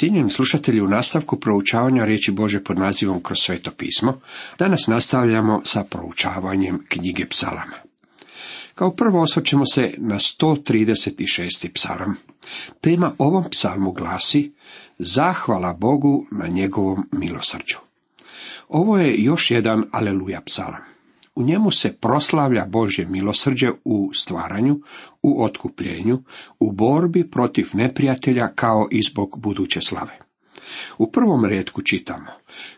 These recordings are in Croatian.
Cijenjeni slušatelji, u nastavku proučavanja riječi Bože pod nazivom Kroz sveto pismo, danas nastavljamo sa proučavanjem knjige psalama. Kao prvo osvrćemo se na 136. psalam. Tema ovom psalmu glasi Zahvala Bogu na njegovom milosrđu. Ovo je još jedan Aleluja psalam. U njemu se proslavlja Božje milosrđe u stvaranju, u otkupljenju, u borbi protiv neprijatelja kao i zbog buduće slave. U prvom redku čitamo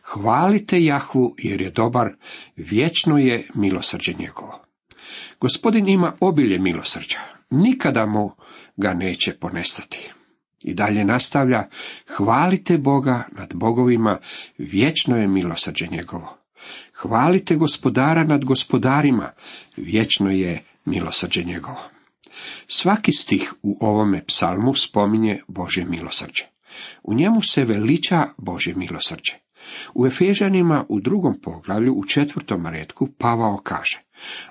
Hvalite Jahvu jer je dobar, vječno je milosrđe njegovo. Gospodin ima obilje milosrđa, nikada mu ga neće ponestati. I dalje nastavlja, hvalite Boga nad bogovima, vječno je milosrđe njegovo. Hvalite gospodara nad gospodarima, vječno je milosrđe njegovo. Svaki stih u ovome psalmu spominje Božje milosrđe. U njemu se veliča Božje milosrđe. U Efežanima u drugom poglavlju u četvrtom redku Pavao kaže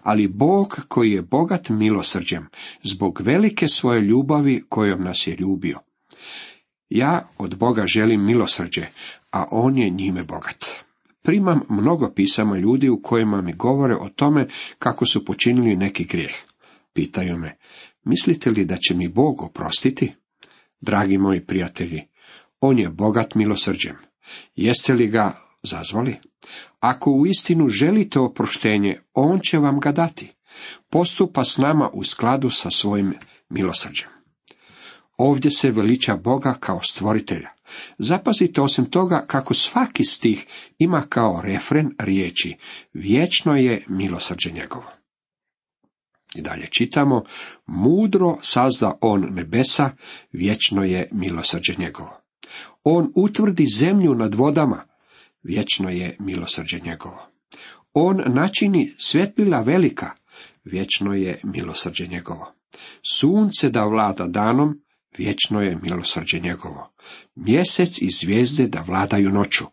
ali Bog koji je bogat milosrđem, zbog velike svoje ljubavi kojom nas je ljubio. Ja od Boga želim milosrđe, a on je njime bogat. Primam mnogo pisama ljudi u kojima mi govore o tome kako su počinili neki grijeh. Pitaju me, mislite li da će mi Bog oprostiti? Dragi moji prijatelji, on je bogat milosrđem. Jeste li ga zazvali? Ako u istinu želite oproštenje, on će vam ga dati. Postupa s nama u skladu sa svojim milosrđem. Ovdje se veliča Boga kao stvoritelja. Zapazite osim toga kako svaki stih ima kao refren riječi vječno je milosrđe njegovo. I dalje čitamo, mudro sazda on nebesa, vječno je milosrđe njegovo. On utvrdi zemlju nad vodama, vječno je milosrđe njegovo. On načini svjetlila velika, vječno je milosrđe njegovo. Sunce da vlada danom, vječno je milosrđe njegovo. Mjesec i zvijezde da vladaju noću,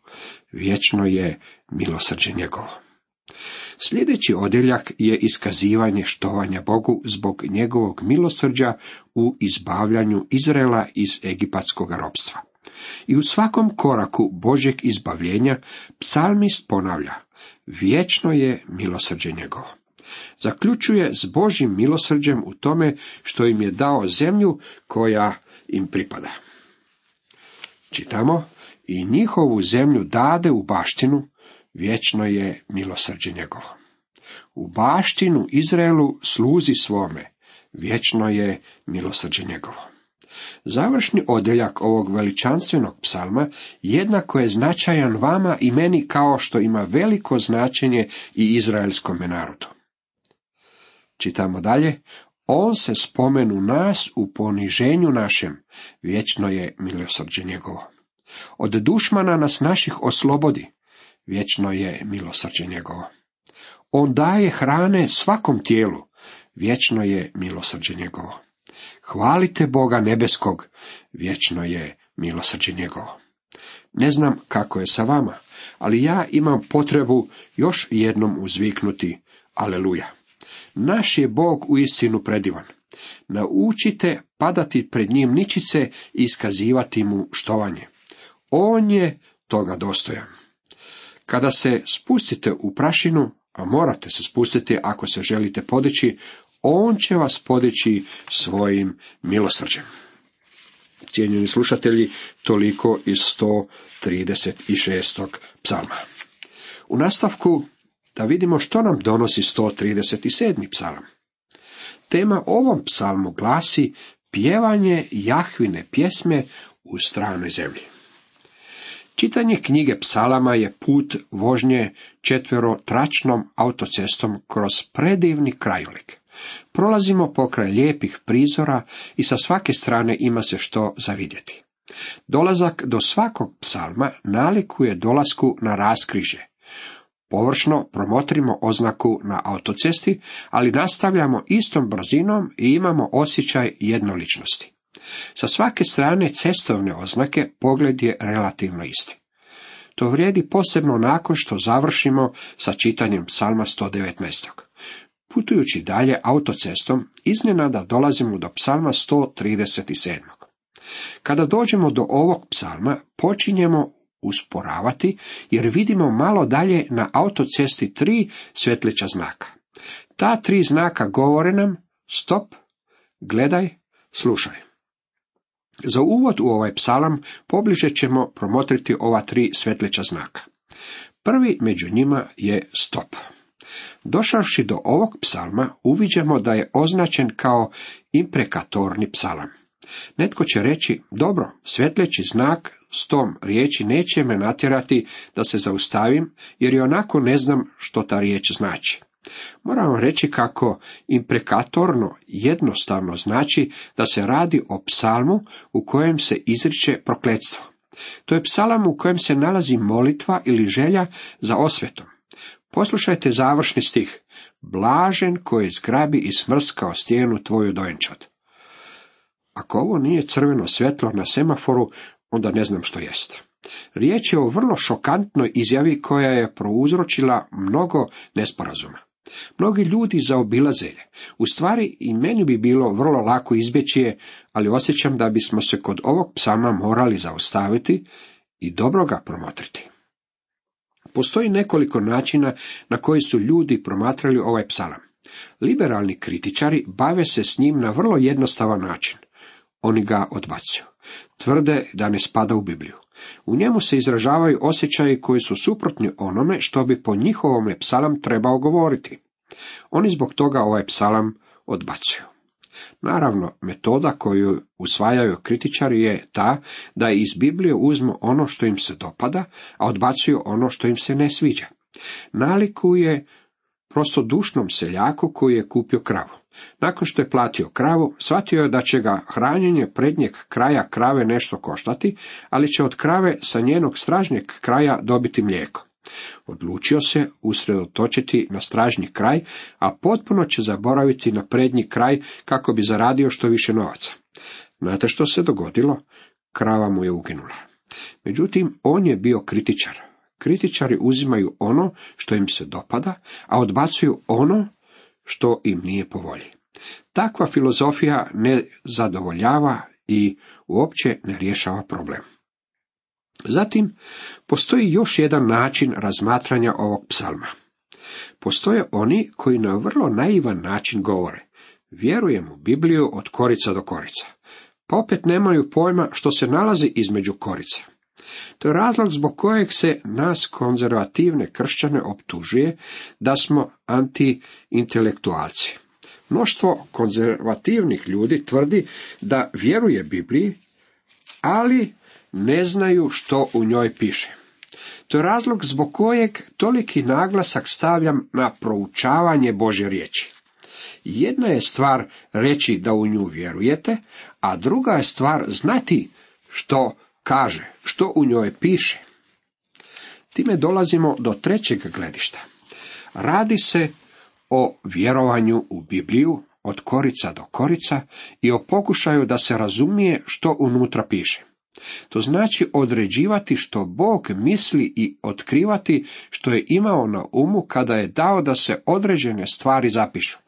vječno je milosrđe njegovo. Sljedeći odjeljak je iskazivanje štovanja Bogu zbog njegovog milosrđa u izbavljanju Izraela iz egipatskog ropstva. I u svakom koraku Božeg izbavljenja psalmist ponavlja, vječno je milosrđe njegovo. Zaključuje s Božim milosrđem u tome što im je dao zemlju koja im pripada. Čitamo, i njihovu zemlju dade u baštinu, vječno je milosrđe njegovo. U baštinu Izraelu sluzi svome, vječno je milosrđe njegovo. Završni odjeljak ovog veličanstvenog psalma jednako je značajan vama i meni kao što ima veliko značenje i izraelskom narodu. Čitamo dalje, on se spomenu nas u poniženju našem, vječno je milosrđe njegovo. Od dušmana nas naših oslobodi, vječno je milosrđe njegovo. On daje hrane svakom tijelu, vječno je milosrđe njegovo. Hvalite Boga nebeskog, vječno je milosrđe njegovo. Ne znam kako je sa vama, ali ja imam potrebu još jednom uzviknuti Aleluja. Naš je Bog u istinu predivan. Naučite padati pred njim ničice i iskazivati mu štovanje. On je toga dostojan. Kada se spustite u prašinu, a morate se spustiti ako se želite podići, on će vas podići svojim milosrđem. Cijenjeni slušatelji, toliko iz 136. psalma. U nastavku da vidimo što nam donosi 137. psalam. Tema ovom psalmu glasi pjevanje Jahvine pjesme u stranoj zemlji. Čitanje knjige psalama je put vožnje četverotračnom autocestom kroz predivni krajolik. Prolazimo pokraj lijepih prizora i sa svake strane ima se što zavidjeti. Dolazak do svakog psalma nalikuje dolasku na raskriže. Površno promotrimo oznaku na autocesti, ali nastavljamo istom brzinom i imamo osjećaj jednoličnosti. Sa svake strane cestovne oznake pogled je relativno isti. To vrijedi posebno nakon što završimo sa čitanjem psalma 119. Putujući dalje autocestom, iznenada dolazimo do psalma 137. Kada dođemo do ovog psalma, počinjemo usporavati, jer vidimo malo dalje na autocesti tri svetleća znaka. Ta tri znaka govore nam, stop, gledaj, slušaj. Za uvod u ovaj psalam pobliže ćemo promotriti ova tri svetleća znaka. Prvi među njima je stop. Došavši do ovog psalma, uviđamo da je označen kao imprekatorni psalam. Netko će reći, dobro, svjetleći znak s tom riječi neće me natjerati da se zaustavim, jer i onako ne znam što ta riječ znači. Moram vam reći kako imprekatorno jednostavno znači da se radi o psalmu u kojem se izriče prokletstvo. To je psalam u kojem se nalazi molitva ili želja za osvetom. Poslušajte završni stih. Blažen koji zgrabi i smrskao stijenu tvoju dojenčad. Ako ovo nije crveno svjetlo na semaforu, onda ne znam što jest. Riječ je o vrlo šokantnoj izjavi koja je prouzročila mnogo nesporazuma. Mnogi ljudi zaobilaze je. U stvari i meni bi bilo vrlo lako izbjeći je, ali osjećam da bismo se kod ovog psama morali zaustaviti i dobro ga promotriti. Postoji nekoliko načina na koji su ljudi promatrali ovaj psalam. Liberalni kritičari bave se s njim na vrlo jednostavan način. Oni ga odbacuju. Tvrde da ne spada u Bibliju. U njemu se izražavaju osjećaji koji su suprotni onome što bi po njihovome psalam trebao govoriti. Oni zbog toga ovaj psalam odbacuju. Naravno, metoda koju usvajaju kritičari je ta da iz Biblije uzmu ono što im se dopada, a odbacuju ono što im se ne sviđa. Nalikuje prostodušnom seljaku koji je kupio kravu. Nakon što je platio kravu, shvatio je da će ga hranjenje prednjeg kraja krave nešto koštati, ali će od krave sa njenog stražnjeg kraja dobiti mlijeko. Odlučio se usredotočiti na stražnji kraj, a potpuno će zaboraviti na prednji kraj kako bi zaradio što više novaca. Znate što se dogodilo? Krava mu je uginula. Međutim, on je bio kritičar. Kritičari uzimaju ono što im se dopada, a odbacuju ono što im nije po volji. Takva filozofija ne zadovoljava i uopće ne rješava problem. Zatim, postoji još jedan način razmatranja ovog psalma. Postoje oni koji na vrlo naivan način govore. Vjerujem u Bibliju od korica do korica. Pa opet nemaju pojma što se nalazi između korica. To je razlog zbog kojeg se nas konzervativne kršćane optužuje da smo antiintelektualci. Mnoštvo konzervativnih ljudi tvrdi da vjeruje Bibliji, ali ne znaju što u njoj piše. To je razlog zbog kojeg toliki naglasak stavljam na proučavanje Božje riječi. Jedna je stvar reći da u nju vjerujete, a druga je stvar znati što kaže, što u njoj piše. Time dolazimo do trećeg gledišta. Radi se o vjerovanju u Bibliju od korica do korica i o pokušaju da se razumije što unutra piše. To znači određivati što Bog misli i otkrivati što je imao na umu kada je dao da se određene stvari zapišu.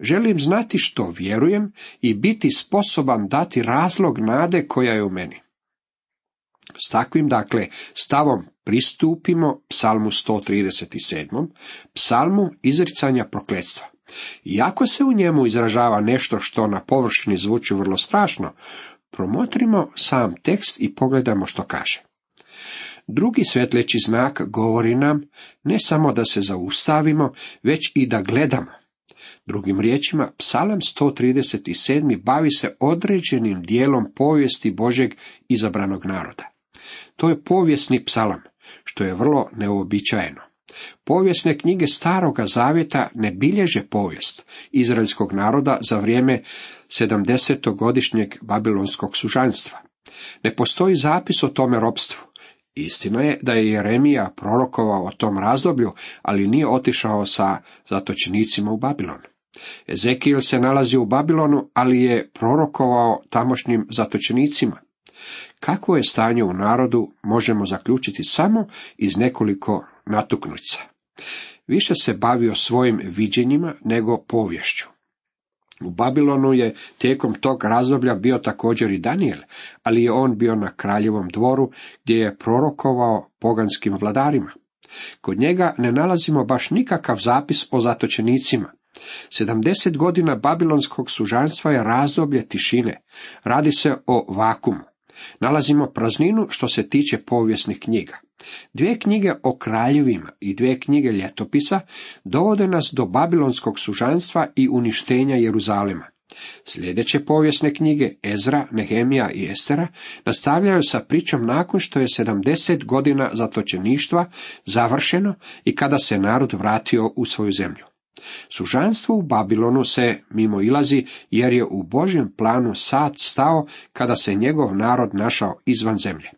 Želim znati što vjerujem i biti sposoban dati razlog nade koja je u meni. S takvim, dakle, stavom pristupimo psalmu 137. psalmu izricanja prokletstva. Iako se u njemu izražava nešto što na površini zvuči vrlo strašno, promotrimo sam tekst i pogledamo što kaže. Drugi svetleći znak govori nam ne samo da se zaustavimo, već i da gledamo. Drugim riječima, psalam 137. bavi se određenim dijelom povijesti Božeg izabranog naroda. To je povijesni psalam, što je vrlo neobičajeno. Povijesne knjige Staroga Zavjeta ne bilježe povijest izraelskog naroda za vrijeme 70-godišnjeg babilonskog sužanstva. Ne postoji zapis o tome ropstvu. Istina je da je Jeremija prorokovao o tom razdoblju, ali nije otišao sa zatočenicima u Babilon. Ezekijel se nalazi u Babilonu, ali je prorokovao tamošnjim zatočenicima. Kakvo je stanje u narodu možemo zaključiti samo iz nekoliko natuknuća. Više se bavio svojim viđenjima nego povješću. U Babilonu je tijekom tog razdoblja bio također i Daniel, ali je on bio na kraljevom dvoru gdje je prorokovao poganskim vladarima. Kod njega ne nalazimo baš nikakav zapis o zatočenicima. 70 godina babilonskog sužanstva je razdoblje tišine. Radi se o vakumu. Nalazimo prazninu što se tiče povijesnih knjiga. Dvije knjige o kraljevima i dvije knjige ljetopisa dovode nas do babilonskog sužanstva i uništenja Jeruzalema. Sljedeće povijesne knjige Ezra, Nehemija i Estera nastavljaju sa pričom nakon što je 70 godina zatočeništva završeno i kada se narod vratio u svoju zemlju. Sužanstvo u Babilonu se mimo ilazi jer je u Božjem planu sad stao kada se njegov narod našao izvan zemlje.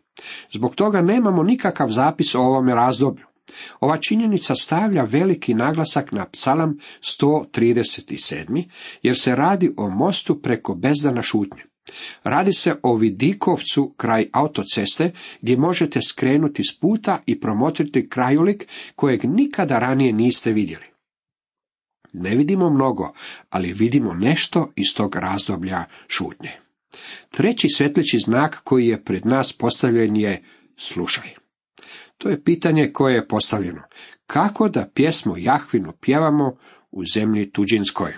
Zbog toga nemamo nikakav zapis o ovome razdoblju. Ova činjenica stavlja veliki naglasak na psalam 137. jer se radi o mostu preko bezdana šutnje. Radi se o Vidikovcu kraj autoceste gdje možete skrenuti s puta i promotriti krajolik kojeg nikada ranije niste vidjeli. Ne vidimo mnogo, ali vidimo nešto iz tog razdoblja šutnje. Treći svetlići znak koji je pred nas postavljen je slušaj. To je pitanje koje je postavljeno. Kako da pjesmu Jahvinu pjevamo u zemlji tuđinskoj?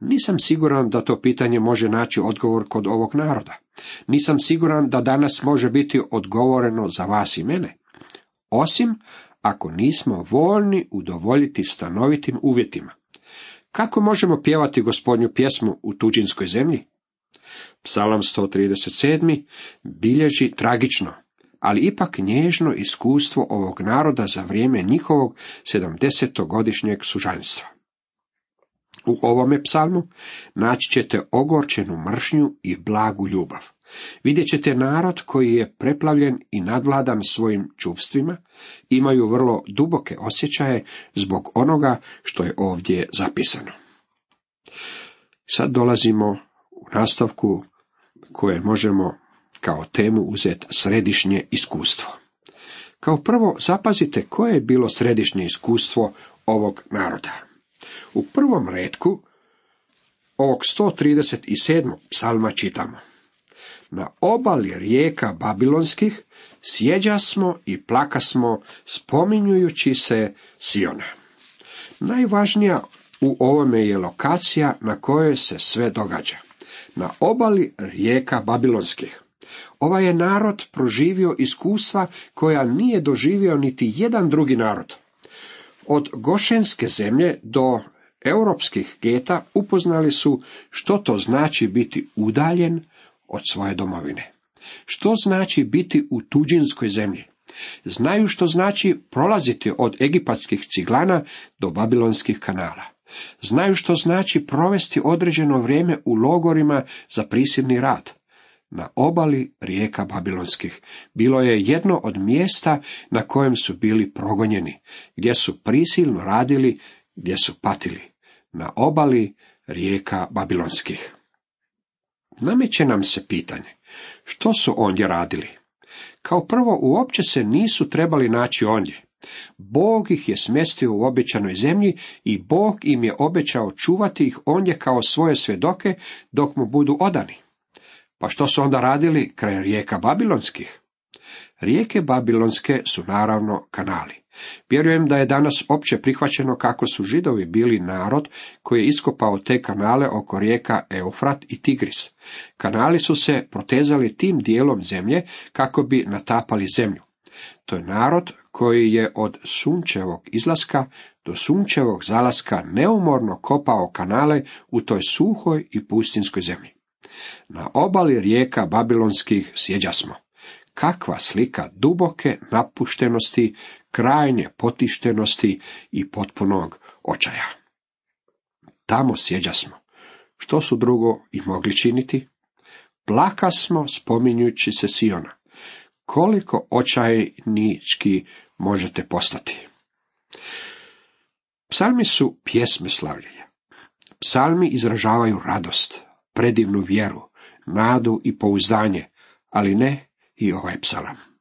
Nisam siguran da to pitanje može naći odgovor kod ovog naroda. Nisam siguran da danas može biti odgovoreno za vas i mene. Osim ako nismo voljni udovoljiti stanovitim uvjetima. Kako možemo pjevati gospodnju pjesmu u tuđinskoj zemlji? Psalam 137. bilježi tragično, ali ipak nježno iskustvo ovog naroda za vrijeme njihovog sedamdesetogodišnjeg sužanstva. U ovome psalmu naći ćete ogorčenu mršnju i blagu ljubav. Vidjet ćete narod koji je preplavljen i nadvladan svojim čupstvima, imaju vrlo duboke osjećaje zbog onoga što je ovdje zapisano. Sad dolazimo u nastavku koje možemo kao temu uzeti središnje iskustvo. Kao prvo zapazite koje je bilo središnje iskustvo ovog naroda. U prvom redku ovog 137. psalma čitamo. Na obali rijeka Babilonskih sjeđa smo i plaka smo spominjujući se Siona. Najvažnija u ovome je lokacija na kojoj se sve događa. Na obali rijeka Babilonskih. Ovaj je narod proživio iskustva koja nije doživio niti jedan drugi narod. Od Gošenske zemlje do europskih geta upoznali su što to znači biti udaljen od svoje domovine. Što znači biti u tuđinskoj zemlji? Znaju što znači prolaziti od egipatskih ciglana do babilonskih kanala. Znaju što znači provesti određeno vrijeme u logorima za prisilni rad. Na obali rijeka Babilonskih bilo je jedno od mjesta na kojem su bili progonjeni, gdje su prisilno radili, gdje su patili. Na obali rijeka Babilonskih. Nameće nam se pitanje, što su ondje radili? Kao prvo, uopće se nisu trebali naći ondje. Bog ih je smjestio u obećanoj zemlji i Bog im je obećao čuvati ih ondje kao svoje svjedoke dok mu budu odani. Pa što su onda radili kraj rijeka Babilonskih? Rijeke Babilonske su naravno kanali. Vjerujem da je danas opće prihvaćeno kako su židovi bili narod koji je iskopao te kanale oko rijeka Eufrat i Tigris. Kanali su se protezali tim dijelom zemlje kako bi natapali zemlju. To je narod koji je od sunčevog izlaska do sunčevog zalaska neumorno kopao kanale u toj suhoj i pustinskoj zemlji. Na obali rijeka Babilonskih sjeđa smo. Kakva slika duboke napuštenosti, krajnje potištenosti i potpunog očaja. Tamo sjeđa smo. Što su drugo i mogli činiti? Plaka smo spominjući se Siona. Koliko očajnički možete postati? Psalmi su pjesme slavljenja. Psalmi izražavaju radost, predivnu vjeru, nadu i pouzdanje, ali ne i ovaj psalam.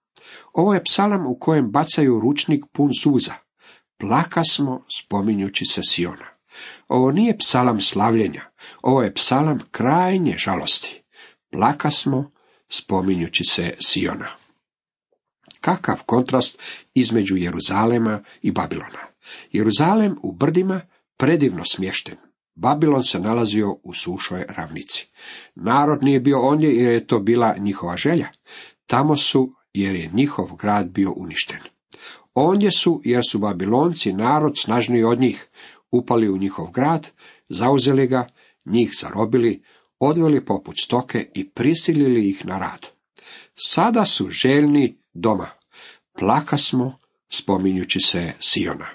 Ovo je psalam u kojem bacaju ručnik pun suza. Plaka smo spominjući se Siona. Ovo nije psalam slavljenja, ovo je psalam krajnje žalosti. Plaka smo, spominjući se Siona. Kakav kontrast između Jeruzalema i Babilona. Jeruzalem u brdima predivno smješten. Babilon se nalazio u sušoj ravnici. Narod nije bio ondje jer je to bila njihova želja. Tamo su jer je njihov grad bio uništen. Ondje su jer su Babilonci narod snažniji od njih, upali u njihov grad, zauzeli ga, njih zarobili, odveli poput stoke i prisilili ih na rad. Sada su željni doma. Plaka smo, spominjući se Siona.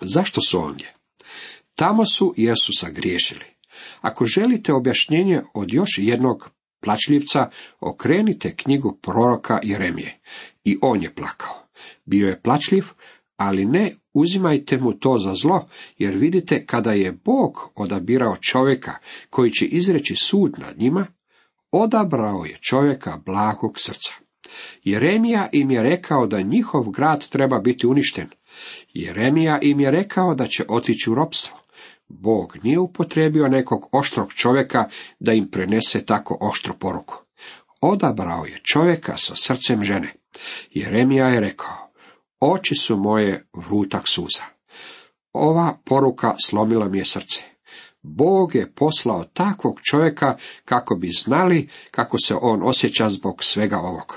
Zašto su ondje? Tamo su jer su sagriješili. Ako želite objašnjenje od još jednog plačljivca, okrenite knjigu proroka Jeremije. I on je plakao. Bio je plačljiv, ali ne uzimajte mu to za zlo, jer vidite kada je Bog odabirao čovjeka koji će izreći sud nad njima, odabrao je čovjeka blagog srca. Jeremija im je rekao da njihov grad treba biti uništen. Jeremija im je rekao da će otići u ropstvo. Bog nije upotrebio nekog oštrog čovjeka da im prenese tako oštru poruku. Odabrao je čovjeka sa srcem žene. Jeremija je rekao, oči su moje vrutak suza. Ova poruka slomila mi je srce. Bog je poslao takvog čovjeka kako bi znali kako se on osjeća zbog svega ovog.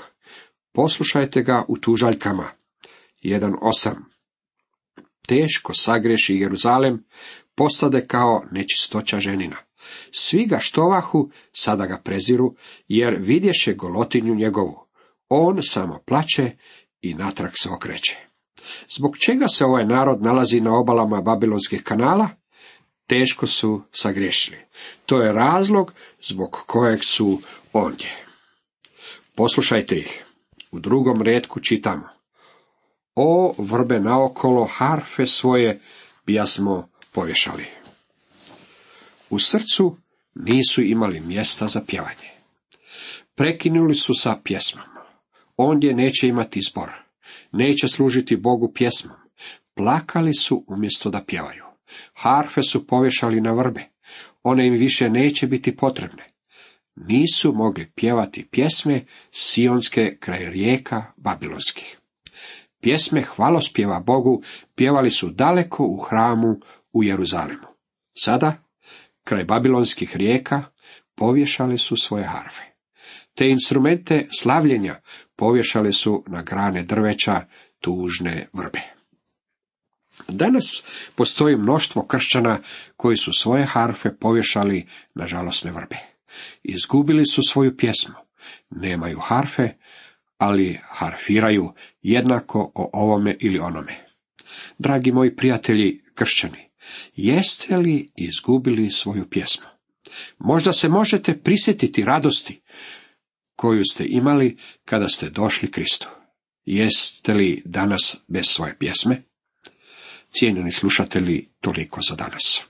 Poslušajte ga u tužaljkama. 1.8. Teško sagreši Jeruzalem, postade kao nečistoća ženina. Svi ga štovahu, sada ga preziru, jer vidješe golotinju njegovu. On samo plaće i natrag se okreće. Zbog čega se ovaj narod nalazi na obalama Babilonskih kanala? Teško su sagriješili. To je razlog zbog kojeg su ondje. Poslušajte ih. U drugom redku čitamo. O vrbe naokolo harfe svoje bijasmo povješali. U srcu nisu imali mjesta za pjevanje. Prekinuli su sa pjesmom. Ondje neće imati zbor. Neće služiti Bogu pjesmom. Plakali su umjesto da pjevaju. Harfe su povješali na vrbe. One im više neće biti potrebne. Nisu mogli pjevati pjesme sionske kraj rijeka babilonskih. Pjesme hvalospjeva Bogu pjevali su daleko u hramu u Jeruzalemu. Sada, kraj babilonskih rijeka, povješali su svoje harfe. Te instrumente slavljenja povješali su na grane drveća tužne vrbe. Danas postoji mnoštvo kršćana koji su svoje harfe povješali na žalosne vrbe. Izgubili su svoju pjesmu. Nemaju harfe, ali harfiraju jednako o ovome ili onome. Dragi moji prijatelji kršćani, jeste li izgubili svoju pjesmu? Možda se možete prisjetiti radosti koju ste imali kada ste došli Kristu. Jeste li danas bez svoje pjesme? Cijenjeni slušatelji, toliko za danas.